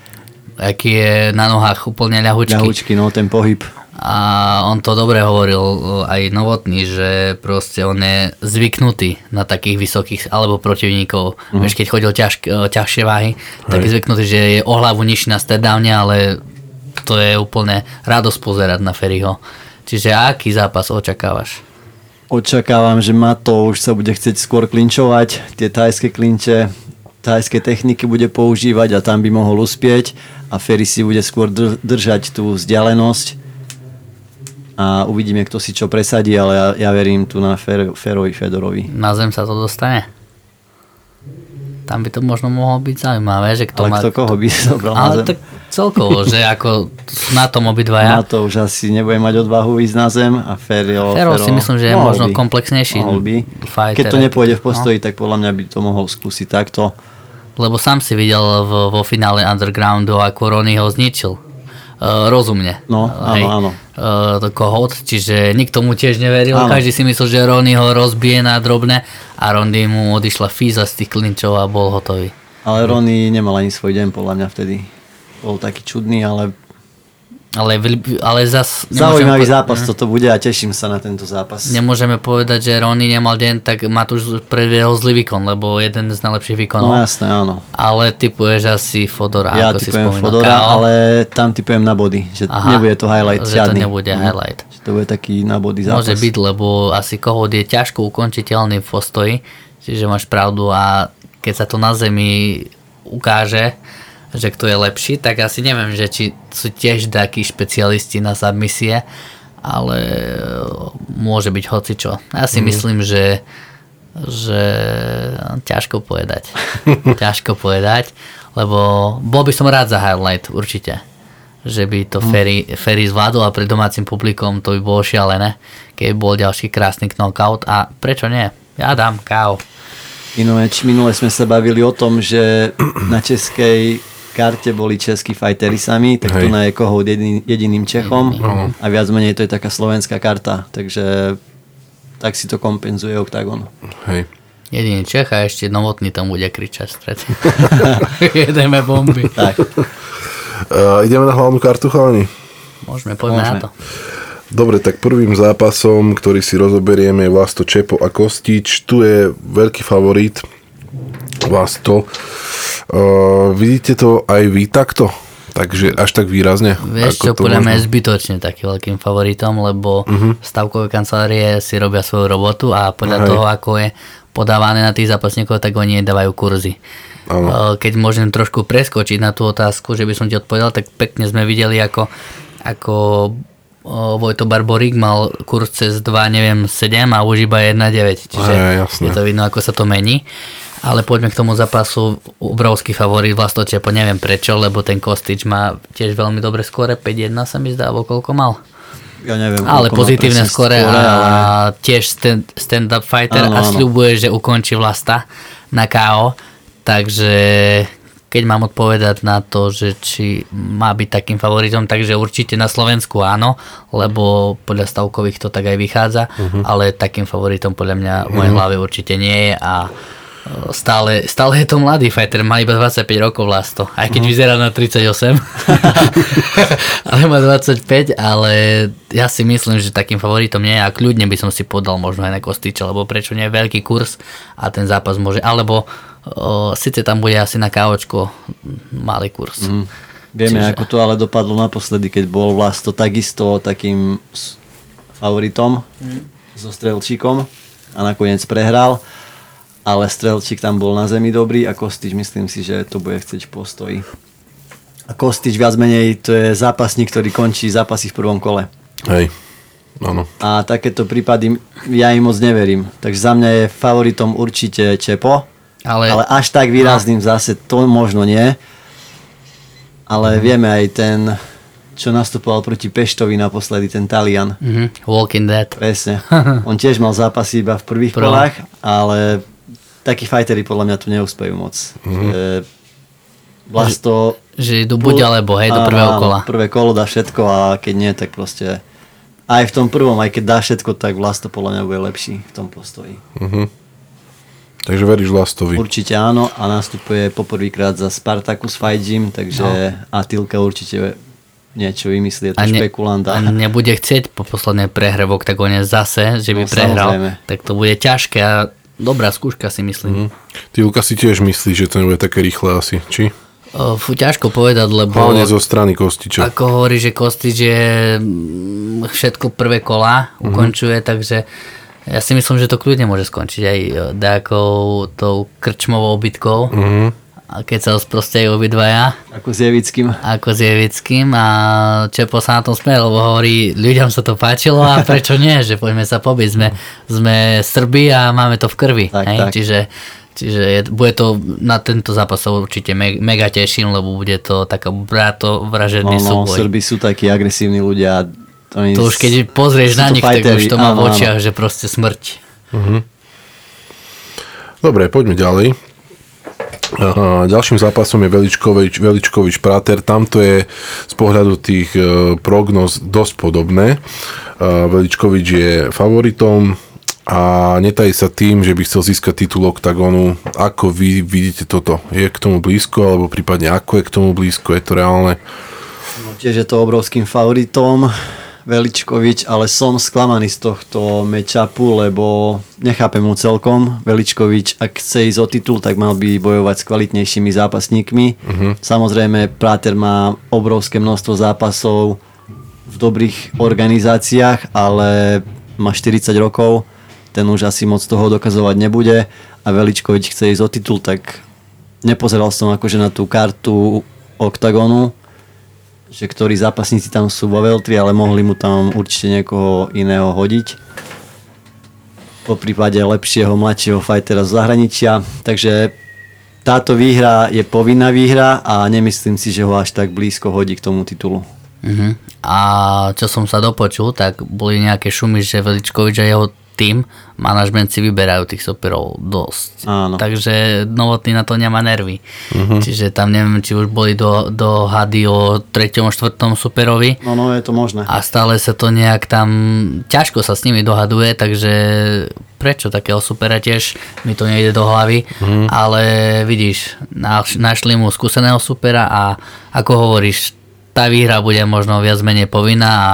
Aký je na nohách úplne ľahučky. ľahučky, no ten pohyb. A on to dobre hovoril aj Novotný, že proste on je zvyknutý na takých vysokých alebo protivníkov. Mm. Vieš, keď chodil ťažk, ťažšie váhy, tak je zvyknutý, že je o hlavu nižší na stedávne, ale to je úplne radosť pozerať na Ferryho. Čiže aký zápas očakávaš? Očakávam, že Mato už sa bude chcieť skôr klinčovať, tie tajské klinče, tajské techniky bude používať a tam by mohol uspieť a Ferry si bude skôr dr- držať tú vzdialenosť a uvidíme, kto si čo presadí, ale ja, ja verím tu na Fer- Ferovi Fedorovi. Na zem sa to dostane? Tam by to možno mohlo byť zaujímavé, že kto Ale má... kto koho by zobral na Ale zem? tak celkovo, že ako na tom obidvaja. Mato už asi nebude mať odvahu ísť na zem a Ferio, Fero si myslím, že je možno by. komplexnejší Mohol by. fighter. Keď to nepôjde v No. postoji, tak podľa mňa by to mohol skúsiť takto. Lebo sám si videl vo, vo finále Undergroundu, ako Ronnie ho zničil. Uh, rozumne. No, áno, áno. Uh, to kohot, čiže nikto mu tiež neveril. Áno. Každý si myslel, že Ronnie ho rozbije na drobné a Ronnie mu odišla fíza z tých klinčov a bol hotový. Ale Ronny nemal ani svoj deň podľa mňa vtedy. Bol taký čudný, ale Ale, ale zas... zaujímavý po- zápas toto bude a teším sa na tento zápas. Nemôžeme povedať, že Ronnie nemal deň, tak Matúš predviedol zlý výkon, lebo jeden z najlepších výkonov. No jasné, áno. Ale typuješ asi Fodora, Ja ako si spomínal. Fodora, KO. ale tam typujem na body, že Aha, nebude to highlight že to žiadny. nebude Mhm. highlight. Že to bude taký na body zápas. Môže byť, lebo asi kohod je ťažko ukončiteľný v postoji, čiže máš pravdu a keď sa to na zemi ukáže, že kto je lepší, tak asi neviem, že či sú tiež takí špecialisti na submisie, ale e, môže byť hocičo. Ja si Mhm. myslím, že že ťažko povedať. ťažko povedať, lebo bol by som rád za highlight, určite. Že by to Mhm. Ferry, Ferry zvládol a pred domácim publikom to by bolo šialené, keď bol ďalší krásny knockout a prečo nie? Ja dám KO. Ináč minule sme sa bavili o tom, že na českej karte boli českí fightery sami, tak Hej. tu na je Kohout jediný, jediným Čechom a viac menej to je taká slovenská karta, takže tak si to kompenzuje Octagon. Hej. Jediný Čech a ešte novotný tam bude kričať stred. Jedeme bomby. Tak, Uh, ideme na hlavnú kartu, chalani? Môžeme, poďme Môžeme. na to. Dobre, tak prvým zápasom, ktorý si rozoberieme je Vlasto Čepo a Kostič. Tu je veľký favorit Vlasto. Uh, vidíte to aj vy takto? Takže až tak výrazne? Vieš čo, to podľa mňa je zbytočne taký veľkým favoritom, lebo uh-huh. stavkové kancelárie si robia svoju robotu a podľa Hej. toho, ako je podávané na tých zápasníkov, tak oni dávajú kurzy. Áno. Eh, Keď môžem trošku preskočiť na tú otázku, že by som ti odpovedal, tak pekne sme videli, ako, ako eh, Vojto Barborík mal kurz cez 2, neviem, 7 a už iba 1,9. Čiže Hej, jasné. je to vidno, ako sa to mení. Ale poďme k tomu zápasu. Obrovský favorit Vlasto Čepo, neviem prečo, lebo ten Kostič má tiež veľmi dobre skore, 5-1 sa mi zdá, alebo koľko mal. ja neviem. Ale pozitívne skore a ale tiež stand, stand-up fighter Áno, a sľubuje, že ukončí Vlasta na KO. Takže keď mám odpovedať na to, že či má byť takým favoritom, takže určite na Slovensku áno, lebo podľa stavkových to tak aj vychádza, Mhm. ale takým favoritom podľa mňa v mojej hlave určite nie je a stále, stále je to mladý fighter, má iba 25 rokov Vlasto, aj keď uh-huh. vyzerá na 38, ale má 25, ale ja si myslím, že takým favoritom nie je a kľudne by som si podal možno aj na Kostiča, lebo prečo nie je veľký kurz a ten zápas môže, alebo o, síce tam bude asi na kávočko malý kurz. Mm. Vieme, Čiže... ako to ale dopadlo naposledy, keď bol Vlasto takisto takým favoritom mm. so Strelčíkom a nakoniec prehral ale Strelčík tam bol na zemi dobrý a Kostič myslím si, že to bude chcieť postoji. A Kostič viac menej to je zápasník, ktorý končí zápasy v prvom kole. Hej, áno. A takéto prípady ja im moc neverím. Takže za mňa je favoritom určite Čepo, ale, ale až tak výrazným zase to možno nie. Ale mm. vieme aj ten, čo nastupoval proti Peštovi naposledy, ten Talian. Mm-hmm. Walking Dead. Presne. On tiež mal zápasy iba v prvých Prv. kolách, ale takí fightery podľa mňa tu neúspejú moc. Mm-hmm. Že Vlasto... Že, že idú buď alebo, hej, do prvého kola. Prvé kolo dá všetko a keď nie, tak proste aj v tom prvom, aj keď dá všetko, tak Vlasto podľa mňa bude lepší v tom postoji. Mm-hmm. Takže veríš Vlastovi? Určite áno a nastupuje poprvýkrát za Spartacus Fight Gym, takže no. Atilka určite niečo vymyslí, je to a ne, špekulant. A nebude chcieť po poslednej prehre v oktagóne zase, že by no, prehral, samozrejme. tak to bude ťažké a dobrá skúška si myslím. Mm. Ty Luka si tiež myslí, že to nebude také rýchle asi, či? Fú, ťažko povedať, lebo... Hlavne zo strany Kostiča. Ako hovorí, že Kostič je mm, všetko prvé kola mm-hmm. ukončuje, takže ja si myslím, že to kľudne môže skončiť aj nejakou tou krčmovou bitkou. Mm-hmm keď sa rozprostejú obidvaja. Ako s Jevickým. Ako s Jevickým a Čepo sa na tom smiel, lebo hovorí, ľuďom sa to páčilo a prečo nie, že poďme sa pobiť, sme, sme Srbi a máme to v krvi. Tak, hej? Tak. Čiže, čiže je, bude to, na tento zápas sa určite me, mega teším, lebo bude to taká brato vražedný no, no, súboj. Srbi sú takí agresívni ľudia. To, to už keď pozrieš na nich, tak už to má v očiach, že proste smrť. Uh-huh. Dobre, poďme ďalej. Ďalším zápasom je Veličkovič, Veličkovič Prater. Tamto je z pohľadu tých e, prognoz dosť podobné. E, Veličkovič je favoritom a netají sa tým, že by chcel získať titul OKTAGONu. Ako vy vidíte toto? Je k tomu blízko, alebo prípadne ako je k tomu blízko? Je to reálne? No, tiež je to obrovským favoritom. Veličkovič, ale som sklamaný z tohto matchupu, lebo nechápem mu celkom. Veličkovič, ak chce ísť o titul, tak mal by bojovať s kvalitnejšími zápasníkmi. Uh-huh. Samozrejme, Práter má obrovské množstvo zápasov v dobrých organizáciách, ale má 40 rokov, ten už asi moc toho dokazovať nebude a Veličkovič chce ísť o titul, tak nepozeral som akože na tú kartu OKTAGONu, že ktorí zápasníci tam sú vo Veltri, ale mohli mu tam určite niekoho iného hodiť. Po prípade lepšieho mladšieho fightera z zahraničia. Takže táto výhra je povinná výhra a nemyslím si, že ho až tak blízko hodí k tomu titulu. Uh-huh. A čo som sa dopočul, tak boli nejaké šumy, že Veličkovič a jeho tým, manažment si vyberajú tých superov dosť. Áno. Takže Novotný na to nemá nervy. Uh-huh. Čiže tam neviem, či už boli do, do hady o treťom, štvrtom superovi. No, no, je to možné. A stále sa to nejak tam, ťažko sa s nimi dohaduje, takže prečo takého supera tiež mi to nejde do hlavy, uh-huh. ale vidíš, našli mu skúseného supera a ako hovoríš, tá výhra bude možno viac menej povinná a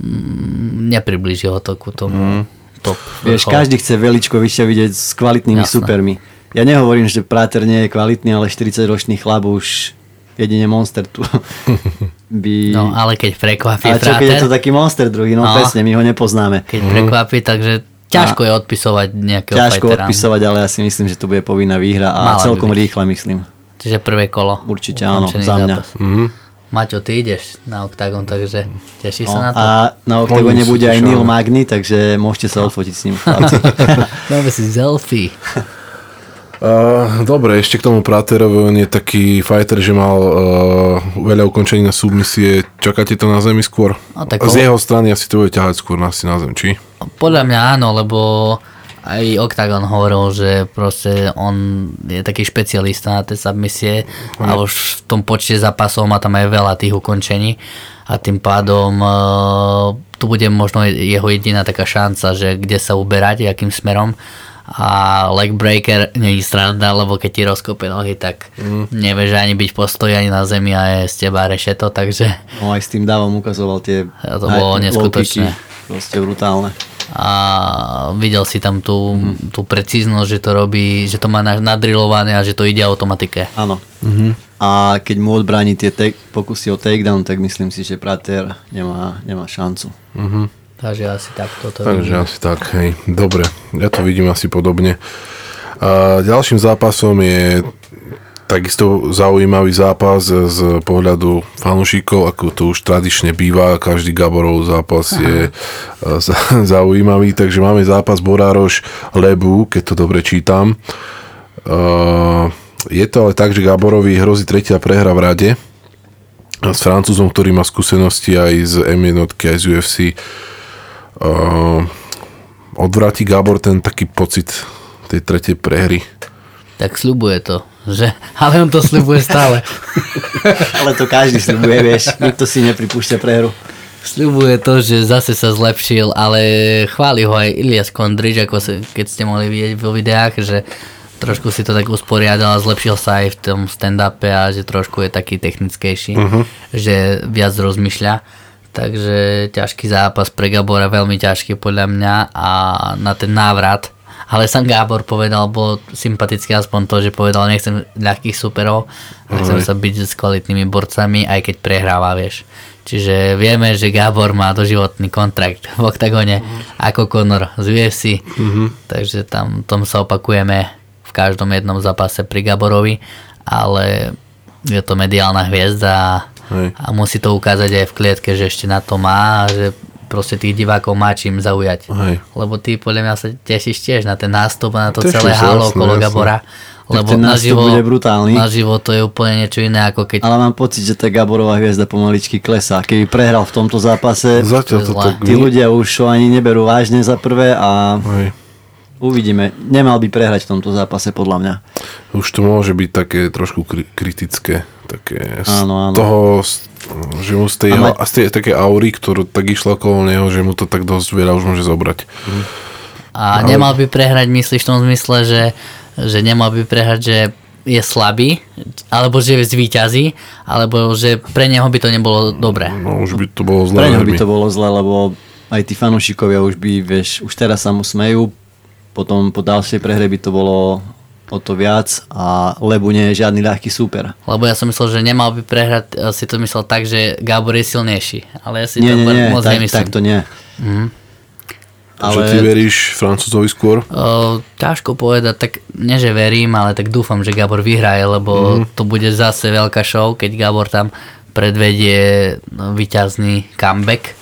mm, nepriblíži ho to ku tomu. Uh-huh top. Vieš, vrchol. každý chce Veličkoviča vidieť s kvalitnými Jasne. supermi. Ja nehovorím, že Práter nie je kvalitný, ale 40-ročný chlap už jedine monster tu by... No, ale keď prekvapí Ale čo, keď je to taký monster druhý, no, no presne, my ho nepoznáme. Keď mm. prekvapí, takže ťažko a je odpisovať nejakého Ťažko fightera. odpisovať, ale ja si myslím, že to bude povinná výhra a Mala celkom rýchle myslím. Čiže prvé kolo. Určite áno, za mňa. Mm-hmm. Maťo, ty ideš na OKTAGON, takže tešíš no, sa na to? A na OKTAGONe bude aj Neil Magny, takže môžete sa odfotiť s ním. Dáme si selfie. Uh, dobre, ešte k tomu Praterovi, on je taký fighter, že mal uh, veľa ukončení na submisie. Čakáte to na zemi skôr? No, tak Z jeho strany asi to bude ťahať skôr asi na zem, či? Podľa mňa áno, lebo aj Octagon hovoril, že proste on je taký špecialista na tie submisie mm. a už v tom počte zápasov má tam aj veľa tých ukončení a tým pádom uh, tu bude možno jeho jediná taká šanca, že kde sa uberať, akým smerom a leg breaker nie je sranda, lebo keď ti rozkope nohy, tak mm. nevieš ani byť v postoji ani na zemi a je z teba rešeto, takže... No aj s tým dávom ukazoval tie... To bolo neskutočné. Proste brutálne. A videl si tam tú, mm. tú precíznosť, že to robí, že to má nadrilované a že to ide automatike. Áno. Mm-hmm. A keď mu odbráni tie take, pokusy o takedown, tak myslím si, že Prater nemá, nemá šancu. Mm-hmm. Takže asi tak toto Takže vidím. asi tak, hej. Dobre, ja to vidím asi podobne. A ďalším zápasom je takisto zaujímavý zápas z pohľadu fanúšikov, ako to už tradične býva, každý Gaborov zápas Aha. je zaujímavý, takže máme zápas Borároš Lebu, keď to dobre čítam. Je to ale tak, že Gaborovi hrozí tretia prehra v rade s Francúzom, ktorý má skúsenosti aj z M jednotky, aj z UFC uh, odvráti Gábor ten taký pocit tej tretej prehry? Tak sľubuje to, že? Ale on to sľubuje stále. Ale to každý sľubuje, vieš. Nikto si nepripúšťa prehru. Sľubuje to, že zase sa zlepšil, ale chváli ho aj Ilias Kondrič, ako sa, keď ste mohli vidieť vo videách, že trošku si to tak usporiadal a zlepšil sa aj v tom stand-upe a že trošku je taký technickejší, uh-huh. že viac rozmýšľa Takže ťažký zápas pre Gabora, veľmi ťažký podľa mňa a na ten návrat. Ale sám Gábor povedal, bol sympatický aspoň to, že povedal, nechcem ľahkých superov, chcem sa byť s kvalitnými borcami, aj keď prehráva, vieš. Čiže vieme, že Gábor má doživotný kontrakt v oktagone ako Conor z UFC, mm-hmm. takže tam tom sa opakujeme v každom jednom zápase pri Gaborovi, ale je to mediálna hviezda Hej. A musí to ukázať aj v klietke, že ešte na to má, že proste tých divákov má čím zaujať. Hej. Lebo ty podľa mňa sa tešíš tiež na ten nástup a na to Teším celé halo okolo Gabora. Lebo ten na živo, bude brutálny. Na živo to je úplne niečo iné ako keď... Ale mám pocit, že tá Gaborová hviezda pomaličky klesá. Keby prehral v tomto zápase, Zatiaľ to tak... tí ľudia už ho ani neberú vážne za prvé a Hej. uvidíme. Nemal by prehrať v tomto zápase podľa mňa. Už to môže byť také trošku kritické také áno, áno. z toho, že mu z tej, Ale... z tej také aury, ktorú tak išla okolo neho, že mu to tak dosť veľa už môže zobrať. Mm. A Ale... nemal by prehrať, myslíš v tom zmysle, že, že nemal by prehrať, že je slabý, alebo že je zvýťazí, alebo že pre neho by to nebolo dobré. No už by to bolo zle. Pre neho by to bolo zle, lebo aj tí fanúšikovia už by, vieš, už teraz sa mu smejú, potom po ďalšej prehre by to bolo o to viac a Lebu nie je žiadny ľahký súper. Lebo ja som myslel, že nemal by prehrať, si to myslel tak, že Gábor je silnejší, ale ja si nie, to nie, moc tak, nemyslím. Tak to nie. Mm. Ale... ty veríš Francúzovi skôr? O, ťažko povedať, tak nie že verím, ale tak dúfam, že Gabor vyhraje, lebo mm. to bude zase veľká show, keď Gabor tam predvedie no, vyťazný comeback.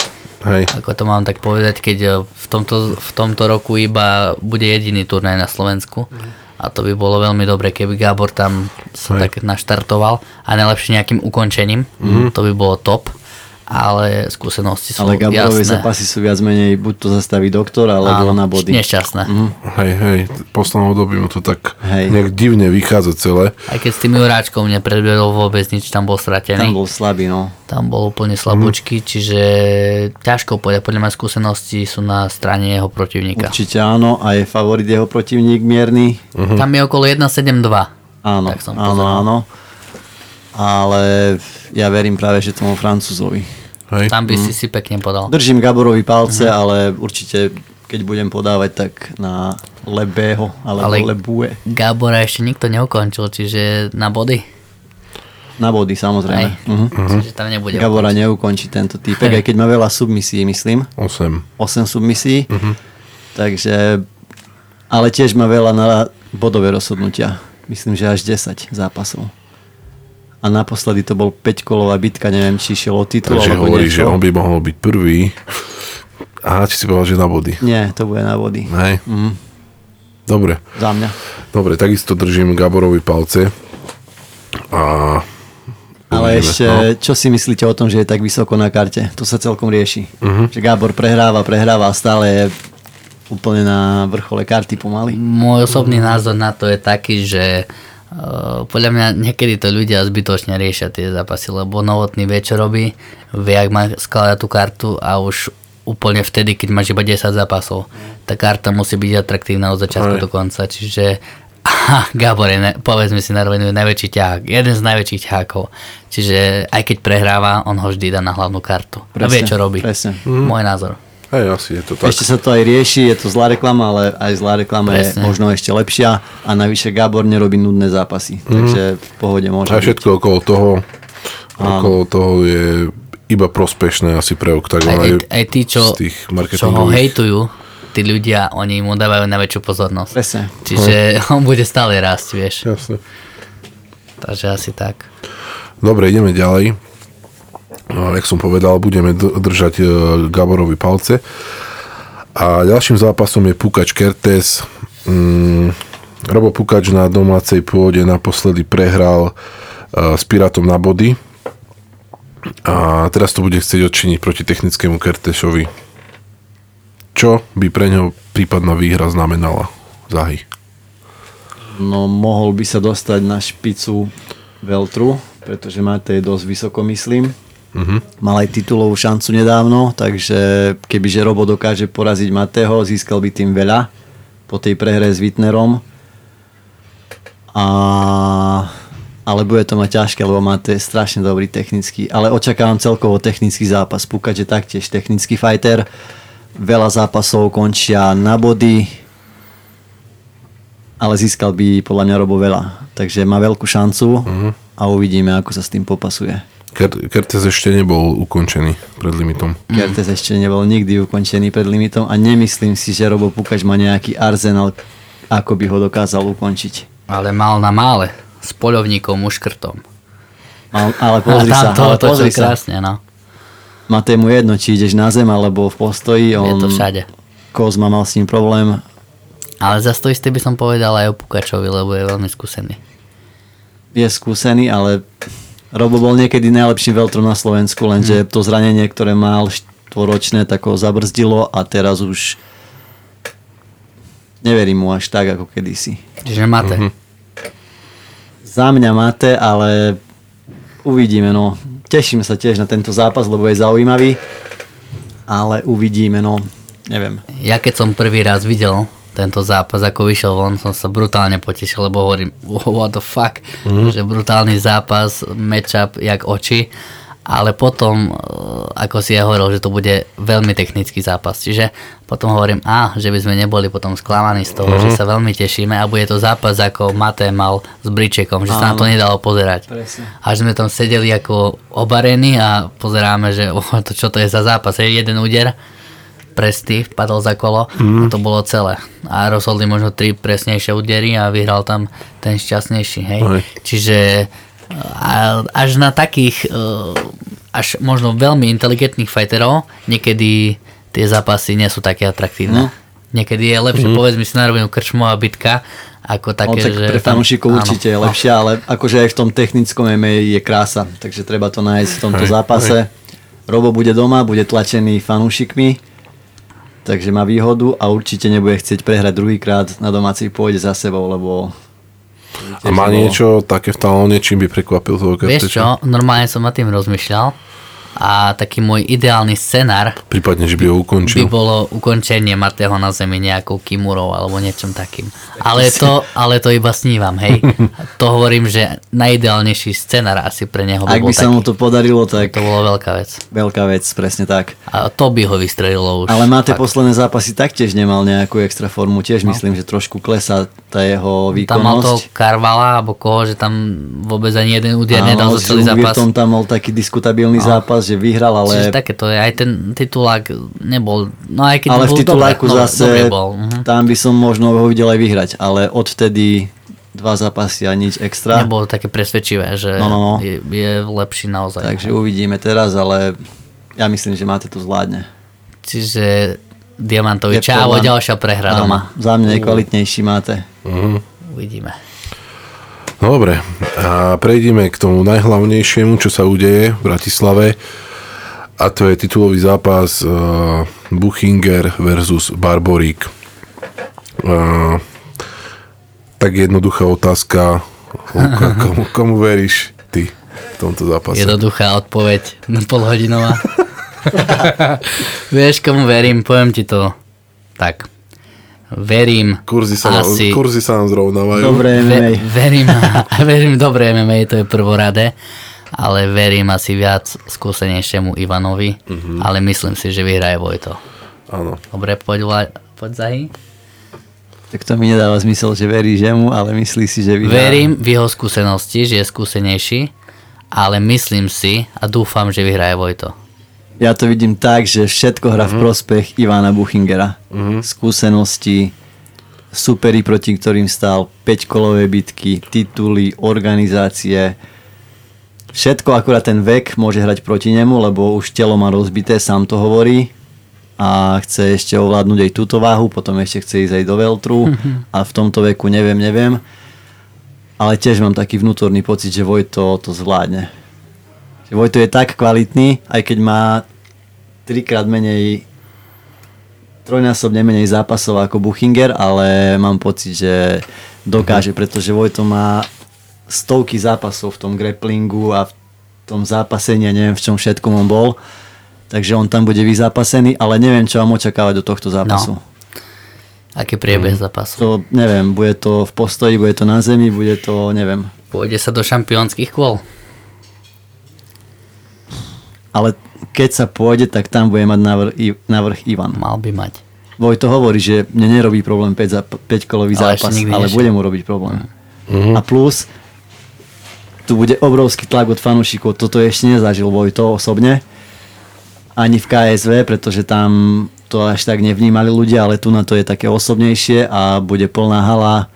Hej. Ako to mám tak povedať, keď v tomto, v tomto roku iba bude jediný turnaj na Slovensku. Mm a to by bolo veľmi dobre, keby Gábor tam sa Hej. tak naštartoval a najlepšie nejakým ukončením, mm-hmm. to by bolo top ale skúsenosti sú Ale Gaborové zápasy sú viac menej, buď to zastaví doktor, alebo Áno, na body. nešťastné. Mm. Hej, hej, poslednom období mu to tak hej. nejak divne vychádza celé. Aj keď s tým Juráčkom nepredvedol vôbec nič, tam bol stratený. Tam bol slabý, no. Tam bol úplne slabúčky, mm. čiže ťažko povedať, podľa mňa skúsenosti sú na strane jeho protivníka. Určite áno, a je favorit jeho protivník mierny. Uh-huh. Tam je okolo 1,72. Áno, áno, áno ale ja verím práve, že tomu Francúzovi. Hej. Tam by si mm. si pekne podal. Držím Gaborovi palce, mm-hmm. ale určite keď budem podávať, tak na Lebého alebo ale Lebue. Gabora ešte nikto neukončil, čiže na body? Na body, samozrejme. Uh-huh. Uh-huh. Čiže tam nebude Gabora ukončiť. neukončí tento týpek, aj keď má veľa submisí, myslím. 8. 8 submisí. Uh-huh. Takže, ale tiež má veľa na bodové rozhodnutia. Myslím, že až 10 zápasov a naposledy to bol 5-kolová bitka, neviem, či šiel o titul Takže hovorí, niečo. že on by mohol byť prvý. Aha, či si povedal, že na body. Nie, to bude na body. Hej. Mm. Dobre. Za mňa. Dobre, takisto držím Gaborovi palce. A ale ešte, no. čo si myslíte o tom, že je tak vysoko na karte? To sa celkom rieši. Uh-huh. Že Gábor prehráva, prehráva a stále je úplne na vrchole karty pomaly. Môj osobný názor na to je taký, že podľa mňa niekedy to ľudia zbytočne riešia tie zápasy, lebo novotný vie, čo robí, vie, ak má skladať tú kartu a už úplne vtedy, keď máš iba 10 zápasov. Tá karta musí byť atraktívna od začiatku Aj. do konca, čiže aha, Gabor je, ne, povedzme si na rovinu, najväčší ťahák, jeden z najväčších ťahákov. Čiže aj keď prehráva, on ho vždy dá na hlavnú kartu. a vie, čo robí. Presne. Môj názor. Hej, asi je to tak. Ešte sa to aj rieši, je to zlá reklama, ale aj zlá reklama je Presne. možno ešte lepšia a navyše Gábor nerobí nudné zápasy, takže v pohode môže A byť. všetko okolo toho, okolo toho je iba prospešné asi pre Octagon. Aj, aj, aj tí, čo, z tých čo ho hejtujú, tí ľudia, oni mu dávajú najväčšiu pozornosť. Presne. Čiže on bude stále rásť, vieš. Jasne. Takže asi tak. Dobre, ideme ďalej. No, jak som povedal, budeme držať e, Gaborovi palce. A ďalším zápasom je Pukač Kertes. Mm, Robo Pukač na domácej pôde naposledy prehral e, s Pirátom na body. A teraz to bude chcieť odčiniť proti technickému Kertešovi. Čo by pre ňo prípadná výhra znamenala? Zahy. No mohol by sa dostať na špicu Veltru, pretože Matej je dosť vysoko, myslím. Uh-huh. Mal aj titulovú šancu nedávno, takže kebyže Robo dokáže poraziť Matého, získal by tým veľa po tej prehre s Wittnerom. A... Ale bude to mať ťažké, lebo Matej je strašne dobrý technický. Ale očakávam celkovo technický zápas. Pukač je taktiež technický fighter. Veľa zápasov končia na body, ale získal by podľa mňa Robo veľa. Takže má veľkú šancu uh-huh. a uvidíme, ako sa s tým popasuje. Ker- Kertes ešte nebol ukončený pred limitom. Kertes ešte nebol nikdy ukončený pred limitom a nemyslím si, že Robo Pukač má nejaký arzenál, ako by ho dokázal ukončiť. Ale mal na mále s poľovníkom uškrtom. Ale, ale pozri a sa, to ale pozri sa. krásne, no. Matej mu jedno, či ideš na zem alebo v postoji. Je On, to všade. Kozma mal s ním problém. Ale za to isté by som povedal aj o Pukačovi, lebo je veľmi skúsený. Je skúsený, ale Robo bol niekedy najlepším veltrom na Slovensku, lenže to zranenie, ktoré mal štvoročné, tak ho zabrzdilo a teraz už neverím mu až tak, ako kedysi. Čiže máte. Mhm. Za mňa máte, ale uvidíme, no. Teším sa tiež na tento zápas, lebo je zaujímavý, ale uvidíme, no. Neviem. Ja keď som prvý raz videl tento zápas, ako vyšiel von, som sa brutálne potešil, lebo hovorím, what the fuck, mm. že brutálny zápas, matchup, jak oči, ale potom, eh, ako si ja hovoril, že to bude veľmi technický zápas, čiže potom hovorím, a, že by sme neboli potom sklamaní z toho, mm. že sa veľmi tešíme a bude to zápas, ako Mate mal s Bričekom, že sa na to nedalo pozerať. Presne. Až sme tam sedeli ako obarení a pozeráme, že oh, to, čo to je za zápas, je jeden úder, presty, padol za kolo mm. a to bolo celé. A rozhodli možno tri presnejšie údery a vyhral tam ten šťastnejší, hej. Hej. Čiže až na takých uh, až možno veľmi inteligentných fighterov niekedy tie zápasy nie sú také atraktívne. No. Niekedy je lepšie, mm. povedz mi si na rovinu krčmová bitka, ako také, Také, že... pre fanúšikov určite je lepšia, ale akože aj v tom technickom MMA je krása, takže treba to nájsť v tomto zápase. Robo bude doma, bude tlačený fanúšikmi, takže má výhodu a určite nebude chcieť prehrať druhýkrát na domácej pôjde za sebou, lebo... A má niečo také v talóne, čím by prekvapil toho Vieš čo, normálne som nad tým rozmýšľal a taký môj ideálny scenár Prípadne, že by ho by ukončil. bolo ukončenie Matého na zemi nejakou kimurou alebo niečom takým. Ale to, ale to iba snívam, hej. To hovorím, že najideálnejší scenár asi pre neho by Ak bol by sa taký. mu to podarilo, tak To bolo veľká vec. veľká vec, presne tak. A to by ho vystrelilo už. Ale máte fakt. posledné zápasy taktiež nemal nejakú extra formu, tiež myslím, že trošku klesá tá jeho Tam mal toho výkonnosť. Karvala, alebo koho, že tam vôbec ani jeden úder nedal za s celý zápas. Tam mal taký diskutabilný zápas, že vyhral, ale Čiže takéto je, aj ten titulák nebol, no aj keď ale bol v tituláku dobre, zase, dobre bol. Mhm. tam by som možno ho videl aj vyhrať, ale odvtedy dva zápasy a nič extra. Nebolo také presvedčivé, že No, no, no. Je, je lepší naozaj. Takže uvidíme teraz, ale ja myslím, že máte to zvládne. Čiže Diamantovi čávo, ďalšia prehra doma. za mňa je kvalitnejší máte. Uvidíme. No dobre, a prejdeme k tomu najhlavnejšiemu, čo sa udeje v Bratislave. A to je titulový zápas uh, Buchinger versus Barborík. Uh, tak jednoduchá otázka, Luka, komu, komu veríš ty v tomto zápase? Jednoduchá odpoveď, polhodinová. Vieš, komu verím? Poviem ti to tak. Verím Kurzy sa, asi... kurzy sa nám zrovnávajú. Dobre, Ve, MMA. verím, verím dobre MMA, to je prvoradé, ale verím asi viac skúsenejšiemu Ivanovi, Mhm. ale myslím si, že vyhraje Vojto. Áno. Dobre, poď, poď Zahy. Tak to mi nedáva zmysel, že veríš jemu, ale myslí si, že vyhrá. Verím v jeho skúsenosti, že je skúsenejší, ale myslím si a dúfam, že vyhraje Vojto. Ja to vidím tak, že všetko hrá v prospech Ivana Buchingera. Skúsenosti, superi, proti ktorým stál 5-kolové bitky, tituly, organizácie. Všetko, akurát ten vek môže hrať proti nemu, lebo už telo má rozbité, sám to hovorí. A chce ešte ovládnuť aj túto váhu, potom ešte chce ísť aj do Veltru. A v tomto veku neviem, neviem. Ale tiež mám taký vnútorný pocit, že Vojto to zvládne. Že Vojto je tak kvalitný, aj keď má trikrát menej trojnásobne menej zápasov ako Buchinger, ale mám pocit, že dokáže, pretože Vojto má stovky zápasov v tom grapplingu a v tom zápasení a neviem v čom všetkom on bol. Takže on tam bude vyzápasený, ale neviem, čo mám očakávať do tohto zápasu. No. Aký priebeh zápasu? To neviem, bude to v postoji, bude to na zemi, bude to, neviem. Pôjde sa do šampiónskych kôl? Ale keď sa pôjde, tak tam bude mať navrh, I- navrh Ivan. Mal by mať. Vojto hovorí, že mne nerobí problém 5, za, 5 kolový Ale zápas, ale nešiel. bude mu robiť problém. A plus, tu bude obrovský tlak od fanúšikov, toto ešte nezažil Vojto osobne, ani v KSV, pretože tam to až tak nevnímali ľudia, ale tu na to je také osobnejšie a bude plná hala,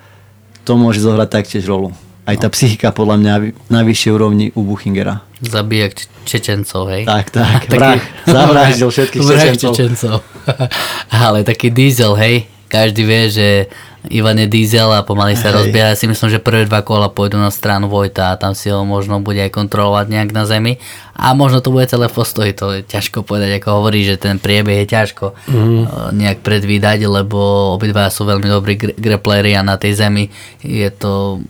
to môže zohrať taktiež rolu. Aj tá psychika podľa mňa na vyššej úrovni u Buchingera. Zabijak Č- Čečencov, hej? Tak, tak, vrah, zavraždil všetkých Vrah Čečencov. Čečencov. Ale taký diesel, hej? Každý vie, že Ivan je diesel a pomaly sa rozbieha. Ja si myslím, že prvé dva kola pôjdu na stranu Vojta a tam si ho možno bude aj kontrolovať nejak na zemi. A možno to bude celé v postoji, to je ťažko povedať, ako hovorí, že ten priebeh je ťažko mm. nejak predvídať, lebo obidva sú veľmi dobrí gr- grappleri a na tej zemi je to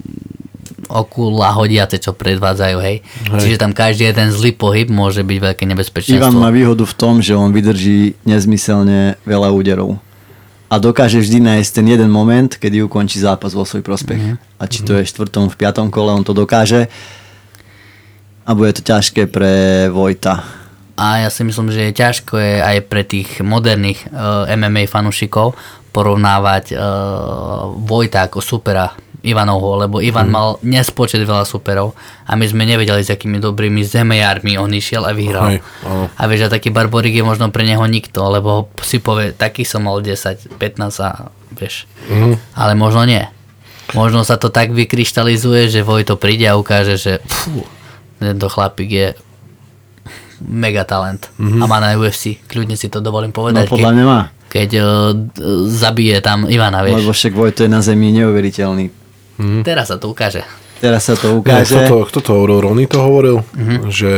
oku lahodiace, čo predvádzajú, hej. hej. Čiže tam každý jeden zlý pohyb môže byť veľké nebezpečenstvo. Ivan má výhodu v tom, že on vydrží nezmyselne veľa úderov. A dokáže vždy nájsť ten jeden moment, kedy ukončí zápas vo svoj prospech. Mhm. A či to je v štvrtom, v piatom kole, on to dokáže. A bude to ťažké pre Vojta. A ja si myslím, že je ťažko je aj pre tých moderných uh, MMA fanúšikov porovnávať uh, Vojta ako supera Ivanovho, lebo Ivan Mhm. mal nespočet veľa superov a my sme nevedeli, s akými dobrými zemejármi on išiel a vyhral. Hej, áno. a vieš, a taký Barborik je možno pre neho nikto, lebo si povie, taký som mal 10, 15 a vieš. Mhm. Ale možno nie. Možno sa to tak vykryštalizuje, že Vojto príde a ukáže, že pfú, tento chlapík je mega talent a má na UFC. Kľudne si to dovolím Mhm. No povedať. podľa mňa má. keď uh, zabije tam Ivana, vieš. Lebo však Vojto je na zemi neuveriteľný. Teraz sa to ukáže. Teraz sa to ukáže. kto, to, kto to hovoril? Rony to hovoril? Že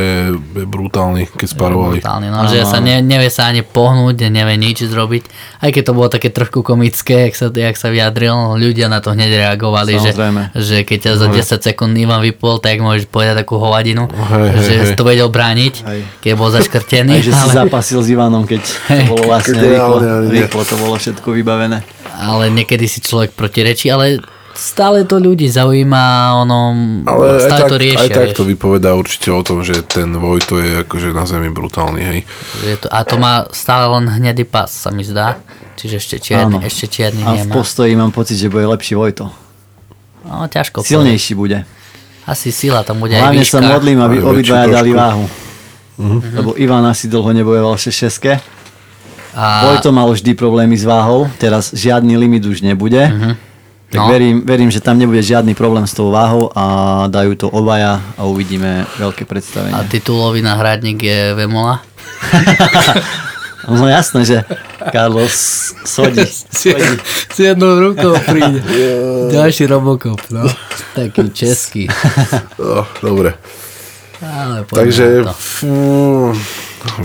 je brutálny, keď sparovali. Brutálne, no, že sa ne, nevie sa ani pohnúť, nevie nič zrobiť. Aj keď to bolo také trošku komické, jak sa, jak sa vyjadril, ľudia na to hneď reagovali, že, Samozrejme. že keď ťa za 10 sekúnd Ivan vypol, tak môžeš povedať takú hovadinu, Hej, hej, že hej. si to vedel brániť, Hej. keď bol zaškrtený. Aj, že si ale, zapasil s Ivanom, keď to bolo vlastne rýchlo, rýchlo to bolo všetko vybavené. ale niekedy si človek protirečí, ale stále to ľudí zaujíma, ono, Ale aj stále tak, to riešia. aj tak vieš. to vypovedá určite o tom, že ten Vojto je akože na zemi brutálny, hej. Je to, a to má stále len hnedý pas, sa mi zdá. Čiže ešte čierny, Áno. ešte čierny A v nemá. postoji mám pocit, že bude lepší Vojto. No, ťažko povedať. Silnejší bude. Asi sila tam bude aj Hlavne výška. sa modlím, aby Aj obidvaja dali váhu. Lebo Ivan asi dlho nebojoval 6 A, Vojto mal vždy problémy s váhou, teraz žiadny limit už nebude. Tak No. verím, verím, že tam nebude žiadny problém s tou váhou a dajú to obaja a uvidíme veľké a predstavenie. titulový náhradník je Vemola. No jasné, že Carlos sodí. sodí. S jednou rukou príde. Ďalší Robocop, no. Taký český. Oh, dobre. Ale Takže... Fú,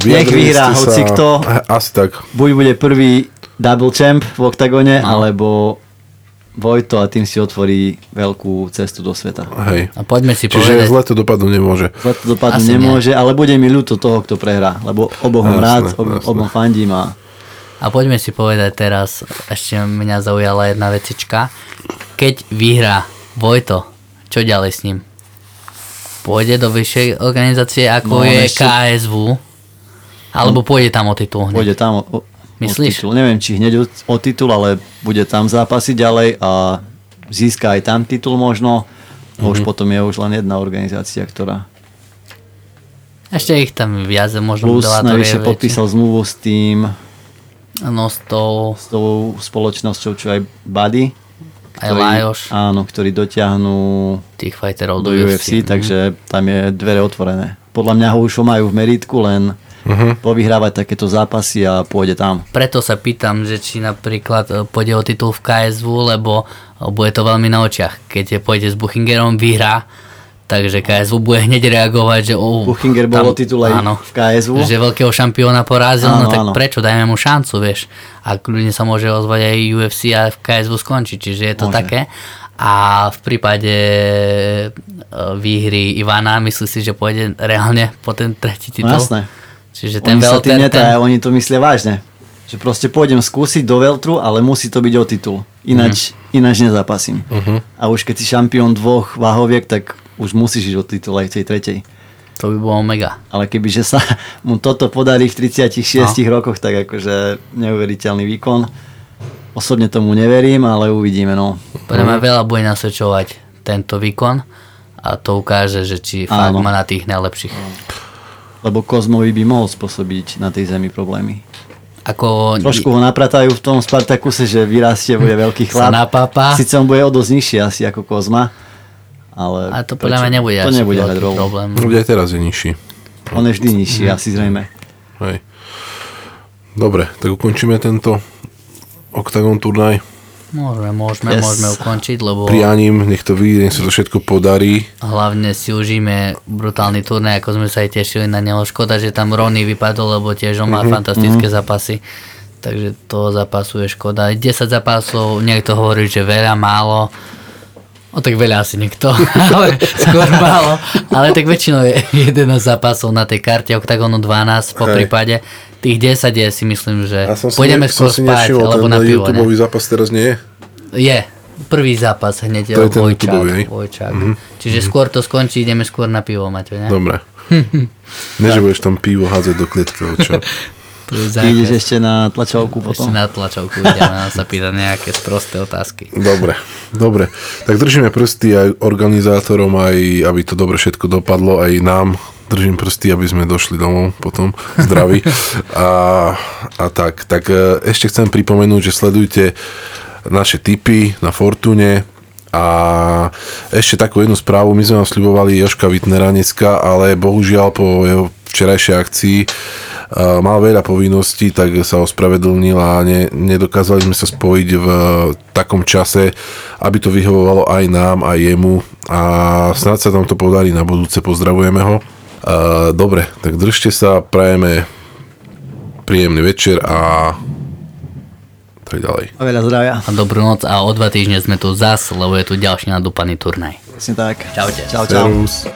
Nech vyhrá ste sa- hocikto. Asi tak. Buď bude prvý double champ v oktagone, No. alebo Vojto a tým si otvorí veľkú cestu do sveta. Hej. A poďme si Čiže povedať, zle to dopadnúť nemôže. Zle to dopadnúť Asi nie. nemôže, ale bude mi ľúto toho, kto prehrá, lebo obom Jasné, rád, ob, obom fandím a a poďme si povedať teraz, ešte mňa zaujala jedna vecička. Keď vyhrá Vojto, čo ďalej s ním? Pôjde do vyššej organizácie, ako No, je ešte- KSV? Alebo pôjde tam o titul hneď? pôjde tam o, Myslíš? titul. Neviem, či hneď o, o titul, ale bude tam zápasiť ďalej a získa aj tam titul možno. A Mhm. už potom je už len jedna organizácia, ktorá Ešte ich tam viac, možno plus najvyššie podpísal zmluvu s tým, No s tou s tou spoločnosťou, čo aj Buddy. aj Lajoš, Áno, ktorí dotiahnú tých fighterov do UFC, takže tam je dvere otvorené. Podľa mňa ho už majú v meritku, len Mhm. povyhrávať takéto zápasy a pôjde tam. Preto sa pýtam, že či napríklad e, pôjde o titul v KSV, lebo e, bude to veľmi na očiach. Keď pôjde s Buchingerom, vyhrá, takže KSV bude hneď reagovať, že oh, Buchinger bol o titul aj v KSV. Že veľkého šampióna porazil, Áno, no tak áno. prečo, dajme mu šancu, vieš. A kľudne sa môže ozvať aj UFC a v KSV skončí, čiže je to Môže. také. A v prípade e, výhry Ivana, myslí si, že pôjde reálne po ten tretí titul? No jasné. Čiže ten Oni sa tým Welter, netaja, ten... oni to myslia vážne. Že proste pôjdem skúsiť do Veltru, ale musí to byť o titul. Ináč, Mhm. ináč nezapasím. A už keď si šampión dvoch váhoviek, tak už musíš ísť o titul aj v tej tretej. To by bolo mega. Ale kebyže sa mu toto podarí v 36 No. rokoch, tak akože neuveriteľný výkon. Osobne tomu neverím, ale uvidíme. No. Podľa mňa veľa bude nasvedčovať tento výkon a to ukáže, že či fakt Áno. má na tých najlepších. Lebo Kozmovi by mohol spôsobiť na tej zemi problémy. Ako Trošku ho napratajú v tom Spartakuse, že vyrastie, bude veľký sa chlap. Sice on bude o dosť nižší asi ako Kozma, ale... A to podľa mňa nebude to nebude veľký rolu. problém. Bude aj teraz je nižší. On je vždy nižší, Mhm. asi zrejme. Hej. Dobre, tak ukončíme tento Octagon turnaj. Môžeme, môžeme, Yes. môžeme ukončiť, lebo Prianím, nech to vyjde, nech sa to všetko podarí. hlavne si užíme brutálny turnaj, ako sme sa aj tešili na neho. Škoda, že tam Ronny vypadol, lebo tiež on má Mhm, fantastické zápasy. Takže toho zápasu je škoda. 10 zápasov, niekto hovorí, že veľa, málo. O tak veľa asi nikto, ale skôr málo. Ale tak väčšinou je 11 zápasov na tej karte, Octagonu 12 po prípade. Tých 10 je si myslím, že A som si, pôjdeme ne, skôr som si spať, nevšimol, alebo na pivo. YouTubeový zápas teraz nie je? Je. Prvý zápas hneď To je ten Vojčák. Vojčák. Čiže skôr to skončí, ideme skôr na pivo, Maťo, ne? Dobre. Ne, že budeš tam pivo hádzať do klietky, čo? Ideš ešte na tlačovku Ešte potom? na tlačovku ideme a sa pýtať nejaké sprosté otázky. Dobre, dobre. Tak držíme prsty aj organizátorom, aj aby to dobre všetko dopadlo, aj nám. Držím prsty, aby sme došli domov potom zdraví. A, a tak, tak e, ešte chcem pripomenúť, že sledujte naše tipy na Fortune a ešte takú jednu správu. My sme vám sľubovali Joška Vitnera dneska, ale bohužiaľ po jeho včerajšej akcii Uh, mal veľa povinností, tak sa ospravedlnil a ne, nedokázali sme sa spojiť v takom čase, aby to vyhovovalo aj nám, aj jemu a snad sa tam to podarí na budúce, pozdravujeme ho. Uh, dobre, tak držte sa, prajeme príjemný večer a tak ďalej. A veľa zdravia. A dobrú noc a o dva týždne sme tu zas, lebo je tu ďalší nadúpaný turnaj. Presne tak. Čaute. Čau, čau. Servus.